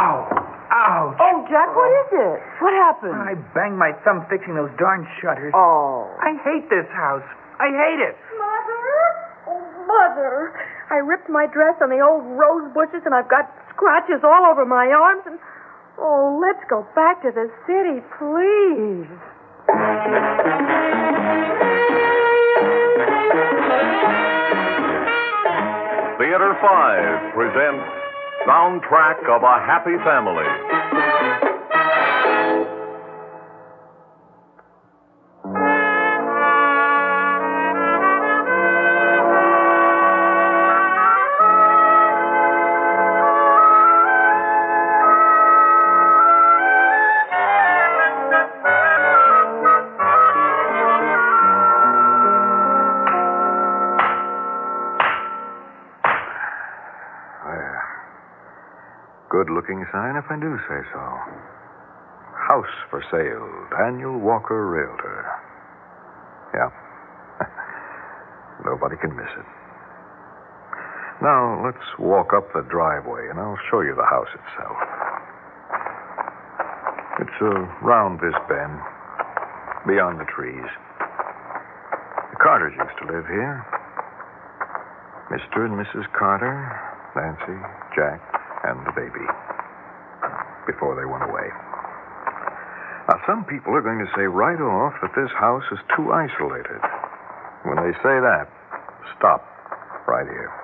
Ow! Ouch! Oh, Jack, what is it? What happened? I banged my thumb fixing those darn shutters. Oh. I hate this house. I hate it. Mother? Oh, Mother. I ripped my dress on the old rose bushes and I've got scratches all over my arms and. Oh, let's go back to the city, please. Theater 5 presents Soundtrack of a Happy Family. Sign if I do say so. House for sale, Daniel Walker, Realtor. Yeah. Nobody can miss it. Now, let's walk up the driveway and I'll show you the house itself. It's uh, around this bend, beyond the trees. The Carters used to live here. Mr. and Mrs. Carter, Nancy, Jack, and the baby. Before they went away. Now, some people are going to say right off that this house is too isolated. When they say that, stop right here.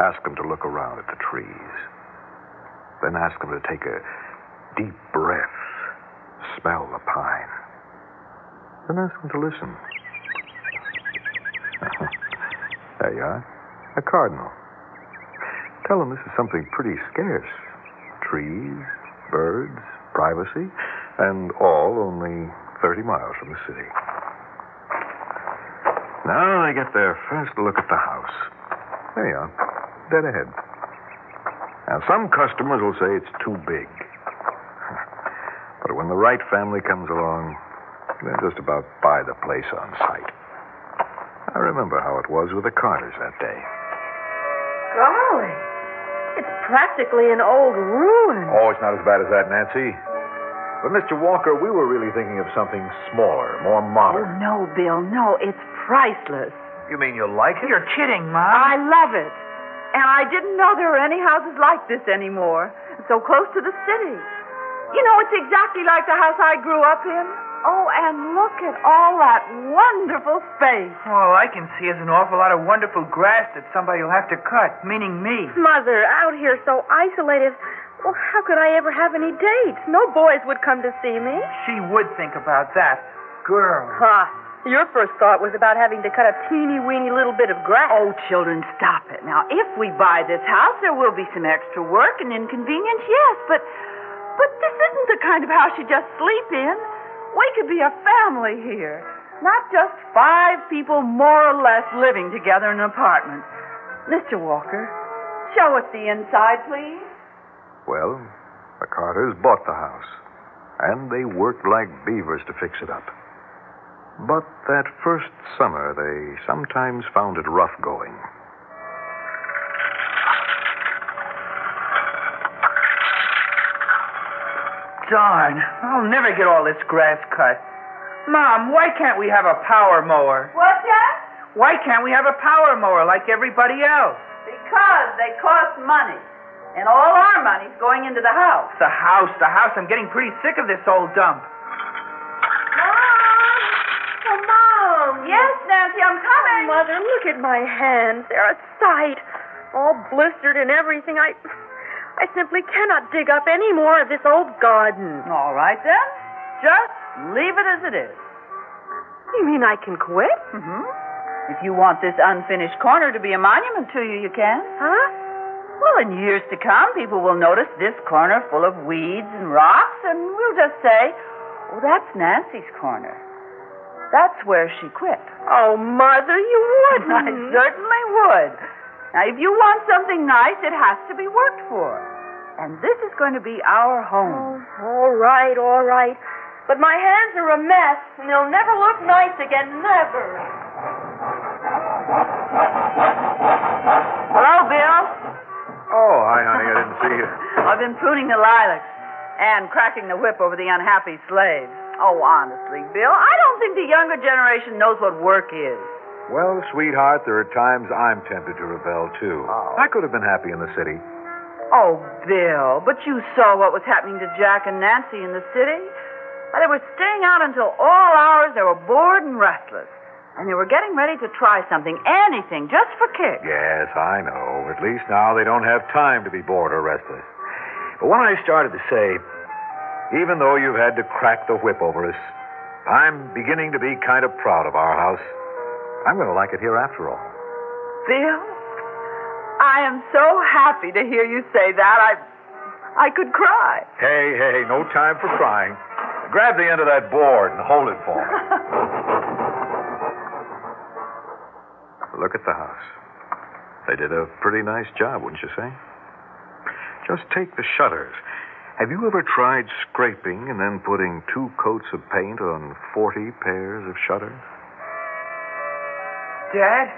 Ask them to look around at the trees. Then ask them to take a deep breath, smell the pine. Then ask them to listen. there you are. A cardinal. Tell them this is something pretty scarce. Trees, birds, privacy, and all only 30 miles from the city. Now they get their first look at the house. There you are, dead ahead. Now, some customers will say it's too big. But when the right family comes along, they'll just about buy the place on sight. I remember how it was with the Carters that day. Golly. It's practically an old ruin. Oh, it's not as bad as that, Nancy. But, Mr. Walker, we were really thinking of something smaller, more modern. Oh, no, Bill, no. It's priceless. You mean you like it? You're kidding, Mom. I love it. And I didn't know there were any houses like this anymore. So close to the city. You know, it's exactly like the house I grew up in. Oh, and look at all that wonderful space. All I can see is an awful lot of wonderful grass that somebody will have to cut, meaning me. Mother, out here so isolated. Well, how could I ever have any dates? No boys would come to see me. She would think about that. Girl. Ha! Your first thought was about having to cut a teeny weeny little bit of grass. Oh, children, stop it. Now, if we buy this house, there will be some extra work and inconvenience, yes, but but this isn't the kind of house you just sleep in. We could be a family here. Not just five people more or less living together in an apartment. Mr. Walker, show us the inside, please. Well, the Carters bought the house, and they worked like beavers to fix it up. But that first summer, they sometimes found it rough going. Darn. I'll never get all this grass cut. Mom, why can't we have a power mower? What's that? Why can't we have a power mower like everybody else? Because they cost money. And all our money's going into the house. The house, the house. I'm getting pretty sick of this old dump. Mom! Oh, Mom! Yes, Nancy, I'm coming. Mother, look at my hands. They're a sight. All blistered and everything. I. I simply cannot dig up any more of this old garden. All right, then. Just leave it as it is. You mean I can quit? Mm-hmm. If you want this unfinished corner to be a monument to you, you can. Huh? Well, in years to come, people will notice this corner full of weeds and rocks, and we'll just say, oh, that's Nancy's corner. That's where she quit. Oh, Mother, you wouldn't. I certainly would. Now, if you want something nice, it has to be worked for. And this is going to be our home. Oh, all right, all right. But my hands are a mess, and they'll never look nice again, never. Hello, Bill. Oh, hi, honey. I didn't see you. I've been pruning the lilacs and cracking the whip over the unhappy slaves. Oh, honestly, Bill, I don't think the younger generation knows what work is. Well, sweetheart, there are times I'm tempted to rebel, too. Oh. I could have been happy in the city. Oh, Bill, but you saw what was happening to Jack and Nancy in the city. They were staying out until all hours. They were bored and restless. And they were getting ready to try something, anything, just for kicks. Yes, I know. At least now they don't have time to be bored or restless. But when I started to say, even though you've had to crack the whip over us, I'm beginning to be kind of proud of our house. I'm going to like it here after all. Bill, I am so happy to hear you say that. I, I could cry. Hey, hey, no time for crying. Grab the end of that board and hold it for me. Look at the house. They did a pretty nice job, wouldn't you say? Just take the shutters. Have you ever tried scraping and then putting two coats of paint on 40 pairs of shutters? Dad?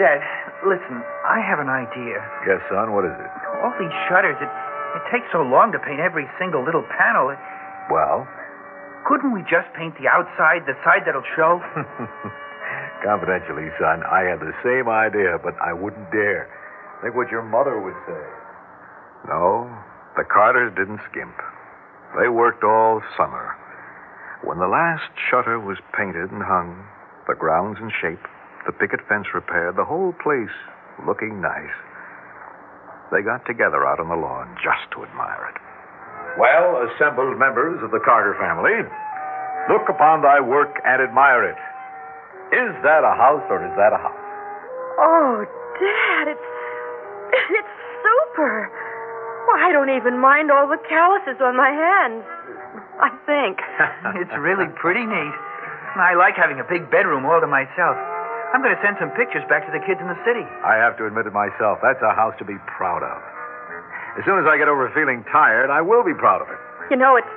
Dad, listen, I have an idea. Yes, son, what is it? All these shutters, it, it takes so long to paint every single little panel. Well, Couldn't we just paint the outside, the side that'll show? confidentially, son, I had the same idea, but I wouldn't dare. Think what your mother would say. No, the Carters didn't skimp. They worked all summer. When the last shutter was painted and hung, the grounds in shape, the picket fence repaired, the whole place looking nice, they got together out on the lawn just to admire it. Well, assembled members of the Carter family, look upon thy work and admire it. Is that a house or is that a house? Oh, Dad, it's it's super. Well, I don't even mind all the calluses on my hands. I think. it's really pretty neat. I like having a big bedroom all to myself. I'm going to send some pictures back to the kids in the city. I have to admit it myself. That's a house to be proud of. As soon as I get over feeling tired, I will be proud of it. You know, it's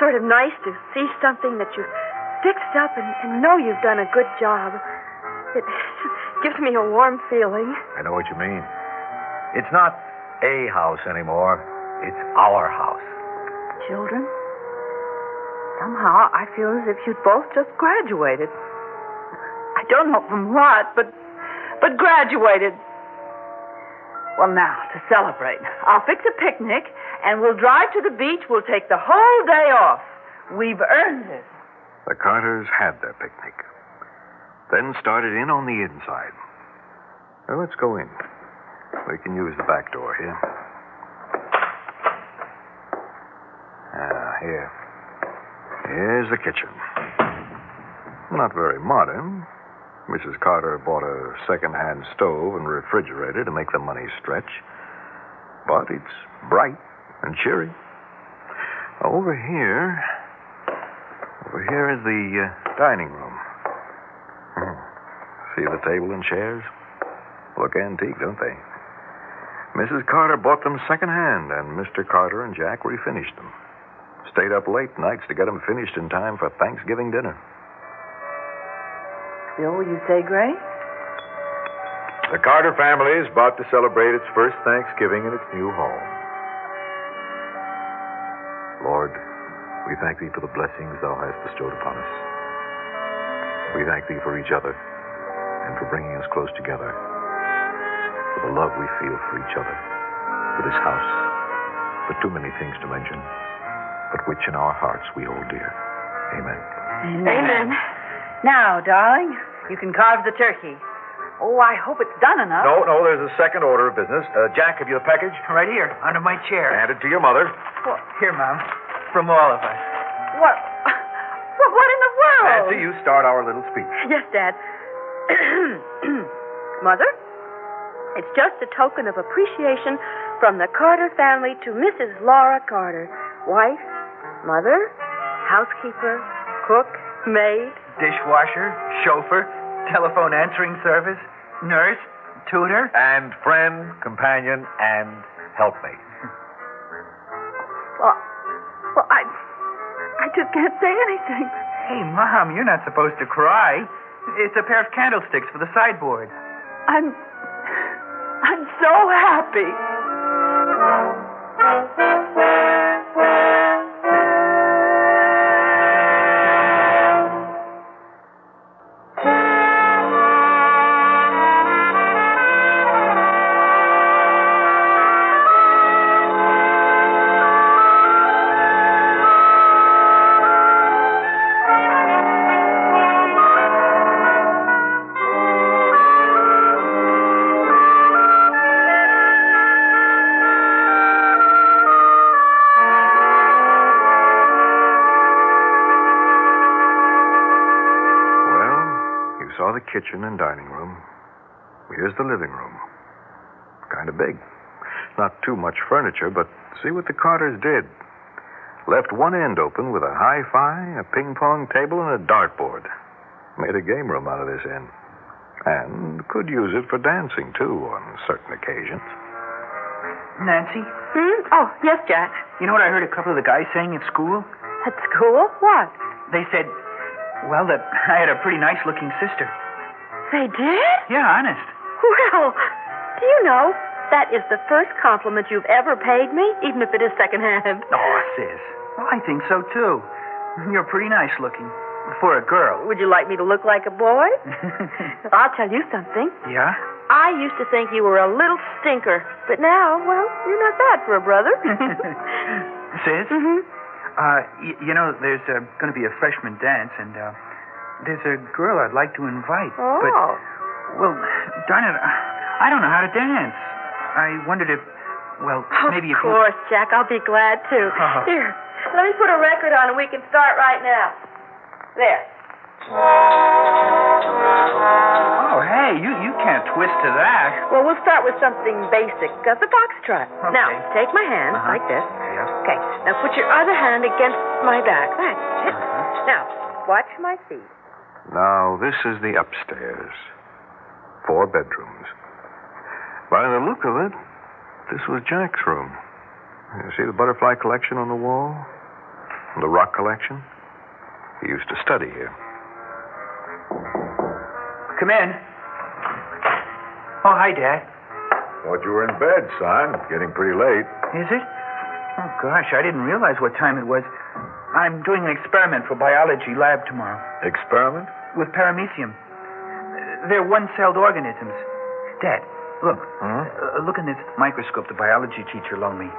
sort of nice to see something that you've fixed up and, and know you've done a good job. It gives me a warm feeling. I know what you mean. It's not a house anymore. It's our house. Children, somehow I feel as if you'd both just graduated. Don't know from what, but but graduated. Well, now to celebrate, I'll fix a picnic and we'll drive to the beach. We'll take the whole day off. We've earned it. The Carters had their picnic. Then started in on the inside. Let's go in. We can use the back door here. Ah, here. Here's the kitchen. Not very modern. Mrs. Carter bought a second-hand stove and refrigerator to make the money stretch. But it's bright and cheery. Over here, over here is the uh, dining room. Hmm. See the table and chairs? Look antique, don't they? Mrs. Carter bought them secondhand, and Mr. Carter and Jack refinished them. Stayed up late nights to get them finished in time for Thanksgiving dinner. Bill, will you say grace? The Carter family is about to celebrate its first Thanksgiving in its new home. Lord, we thank thee for the blessings thou hast bestowed upon us. We thank thee for each other and for bringing us close together, for the love we feel for each other, for this house, for too many things to mention, but which in our hearts we hold dear. Amen. Amen. Now, darling, you can carve the turkey. Oh, I hope it's done enough. No, no, there's a second order of business. Uh, Jack, have you the package? Right here, under my chair. Hand it to your mother. Here, Mom. From all of us. What? What, what in the world? Nancy, you start our little speech. Yes, Dad. Mother, it's just a token of appreciation from the Carter family to Mrs. Laura Carter, wife, mother, housekeeper, cook, maid. Dishwasher, chauffeur, telephone answering service, nurse, tutor. And friend, companion, and helpmate. Well, well, I, I just can't say anything. Hey, Mom, you're not supposed to cry. It's a pair of candlesticks for the sideboard. I'm, I'm so happy. Kitchen and dining room. Here's the living room. Kind of big. Not too much furniture, but see what the Carters did. Left one end open with a hi fi, a ping pong table, and a dartboard. Made a game room out of this end. And could use it for dancing, too, on certain occasions. Nancy, Hmm? Oh, yes, Jack. you know what I heard a couple of the guys saying at school? At school? What? They said, well, that I had a pretty nice looking sister. They did? Yeah, honest. Well, do you know that is the first compliment you've ever paid me, even if it is secondhand? Oh, sis. Well, I think so, too. You're pretty nice looking. For a girl. Would you like me to look like a boy? I'll tell you something. yeah? I used to think you were a little stinker, but now, well, you're not bad for a brother. Sis? hmm Uh, y- you know, there's uh, going to be a freshman dance, and uh, there's a girl I'd like to invite. Oh. But, well, darn it, I don't know how to dance. I wondered if, well, maybe you. of if course, Jack. I'll be glad to. Oh. Here, let me put a record on and we can start right now. There. Oh, hey, you, you can't twist to that. Well, we'll start with something basic, uh, the foxtrot. Okay. Now, take my hand Uh-huh. like this. Yeah. Okay. Now put your other hand against my back. That's it. Uh-huh. Now, watch my feet. Now, this is the upstairs. Four bedrooms. By the look of it, this was Jack's room. You see the butterfly collection on the wall? The rock collection? He used to study here. Come in. Oh, hi, Dad. Thought you were in bed, son. Getting pretty late. Is it? Oh, gosh, I didn't realize what time it was. I'm doing an experiment for biology lab tomorrow Experiment? With paramecium. They're one-celled organisms. Dad, look. Huh? Uh, look in this microscope the biology teacher loaned me.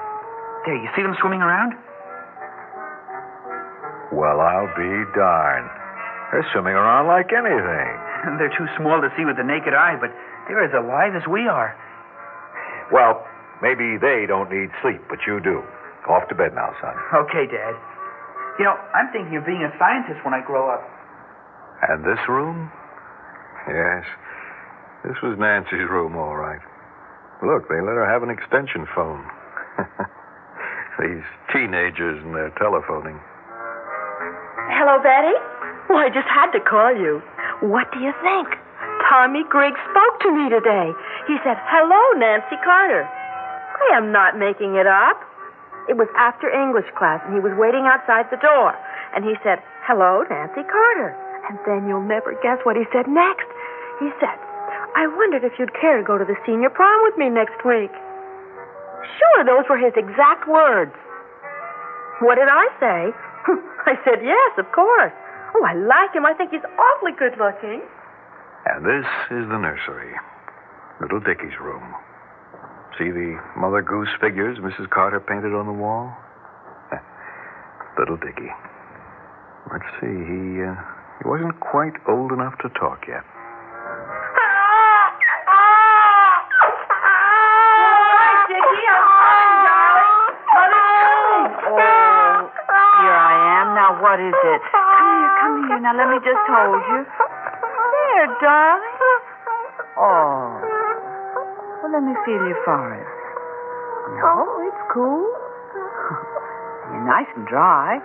There, you see them swimming around? Well, I'll be darned. They're swimming around like anything. They're too small to see with the naked eye, but they're as alive as we are. Well, maybe they don't need sleep, but you do. Off to bed now, son. Okay, Dad. You know, I'm thinking of being a scientist when I grow up. And this room? Yes. This was Nancy's room, all right. Look, they let her have an extension phone. These teenagers and their telephoning. Hello, Betty? Well, I just had to call you. What do you think? Tommy Griggs spoke to me today. He said, Hello, Nancy Carter. I am not making it up. It was after English class, and he was waiting outside the door. And he said, Hello, Nancy Carter. And then you'll never guess what he said next. He said, I wondered if you'd care to go to the senior prom with me next week. Sure, those were his exact words. What did I say? I said, yes, of course. Oh, I like him. I think he's awfully good looking. And this is the nursery. Little Dickie's room. See the Mother Goose figures Mrs. Carter painted on the wall? Little Dickie. Let's see, he, uh, he wasn't quite old enough to talk yet. Oh, what is it? Come here, come here. Now, let me just hold you. There, darling. Oh. Well, let me feel your forehead. No, oh, it's cool. You're nice and dry.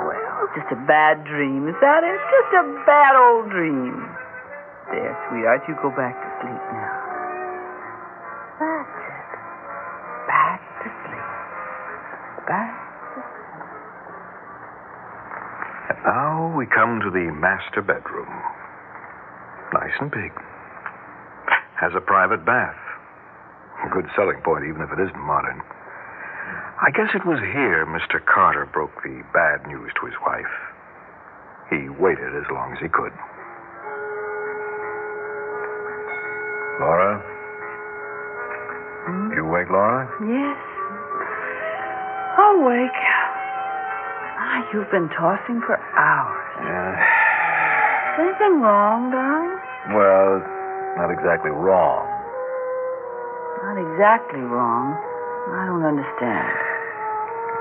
Well, just a bad dream, is that it? Just a bad old dream. There, sweetheart, you go back to sleep now. That's it. Back to sleep. Back to sleep. And now we come to the master bedroom. Nice and big. Has a private bath. A good selling point, even if it isn't modern. I guess it was here Mr. Carter broke the bad news to his wife. He waited as long as he could. Laura? You awake, Laura? Yes. Awake. Ah, you've been tossing for hours. Yeah. Is anything wrong, darling? Well, not exactly wrong. Not exactly wrong. I don't understand.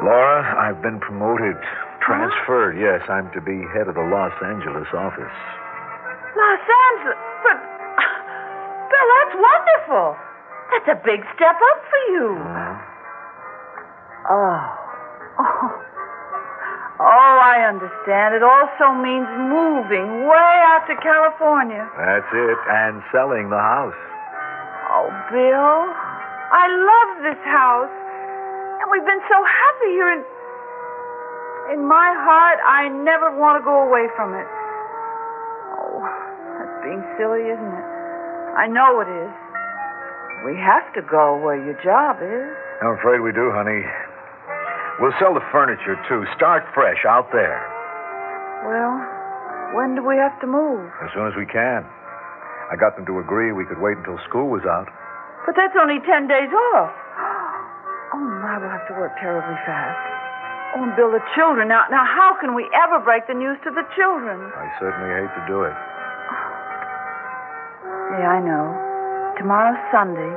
Laura, I've been promoted. Transferred, yes. I'm to be head of the Los Angeles office. Los Angeles? But. Bill, that's wonderful. That's a big step up for you. Uh-huh. Oh. Oh. Oh, I understand. It also means moving way out to California. That's it, and selling the house. Oh, Bill, I love this house. And we've been so happy here. And in my heart, I never want to go away from it. Oh, that's being silly, isn't it? I know it is. We have to go where your job is. I'm afraid we do, honey. We'll sell the furniture, too. Start fresh out there. Well, when do we have to move? As soon as we can. I got them to agree we could wait until school was out. But that's only ten days off. Oh, my, we'll have to work terribly fast. Oh, and Bill, the children. Now, now, how can we ever break the news to the children? I certainly hate to do it. Yeah, I know. Tomorrow's Sunday,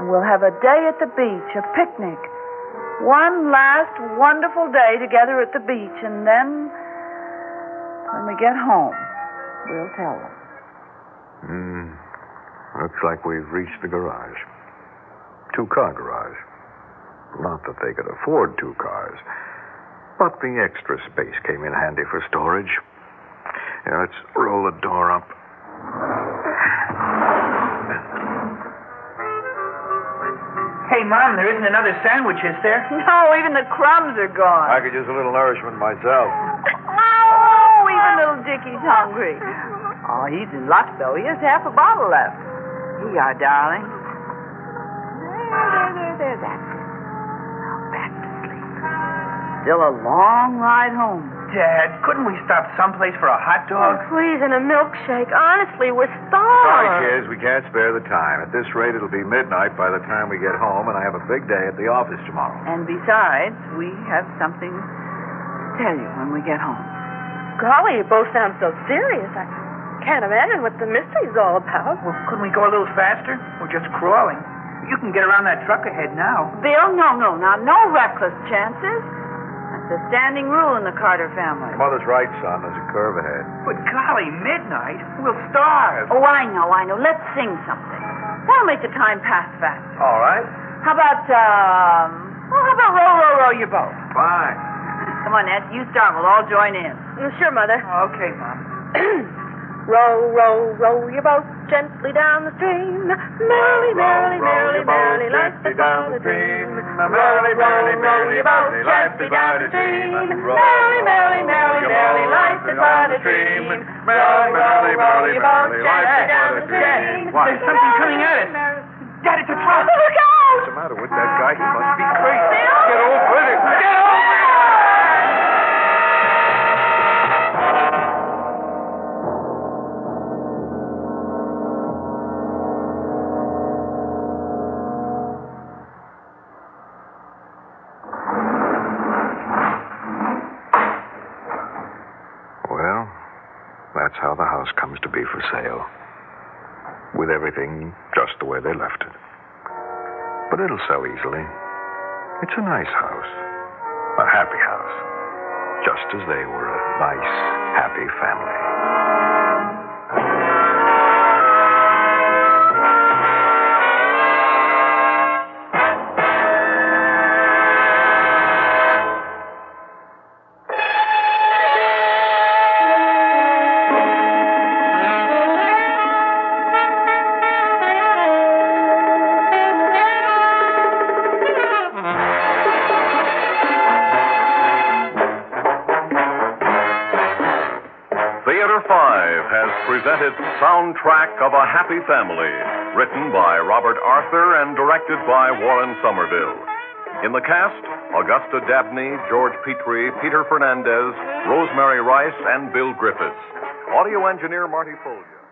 and we'll have a day at the beach, a picnic. One last wonderful day together at the beach, and then when we get home, we'll tell them. Hmm. Looks like we've reached the garage. Two car garage. Not that they could afford two cars, but the extra space came in handy for storage. Yeah, let's roll the door up. Hey, Mom, there isn't another sandwich, is there? No, even the crumbs are gone. I could use a little nourishment myself. Oh, even little Dickie's hungry. Oh, he's in luck, though. He has half a bottle left. Here you are, darling. There, there, there, there. That's it. Now back to sleep. Still a long ride home. Dad, couldn't we stop someplace for a hot Oh, dog? please, and a milkshake. Honestly, we're Sorry, starved. kids, we can't spare the time. At this rate, it'll be midnight by the time we get home, and I have a big day at the office tomorrow. And besides, we have something to tell you when we get home. Golly, you both sound so serious. I can't imagine what the mystery's all about. Well, couldn't we go a little faster? We're just crawling. You can get around that truck ahead now. Bill, no, no, now, no reckless chances. That's a standing rule in the Carter family. Mother's right, son. There's a curve ahead. But golly, midnight. We'll starve. Oh, I know, I know. Let's sing something. That'll make the time pass fast. All right. How about, um, well, how about row, row, row your boat? Fine. Come on, Nancy, you start. We'll all join in. Sure, Mother. Okay, Mom. Row, row, row your boat gently down the stream. Merrily, merrily, merrily, merrily, lightly down the stream. Row, row, row your boat gently down the stream. Merrily, merrily, merrily, merrily, lightly by the stream. Row, row, row your boat gently down the stream. There's something coming at us. Dad, it's a truck. Look out! What's the matter with that guy? He must be crazy. Get over it. Comes to be for sale. With everything just the way they left it. But it'll sell easily. It's a nice house. A happy house. Just as they were a nice, happy family. Soundtrack of a Happy Family, written by Robert Arthur and directed by Warren Somerville. In the cast, Augusta Dabney, George Petrie, Peter Fernandez, Rosemary Rice, and Bill Griffiths. Audio engineer Marty Folger.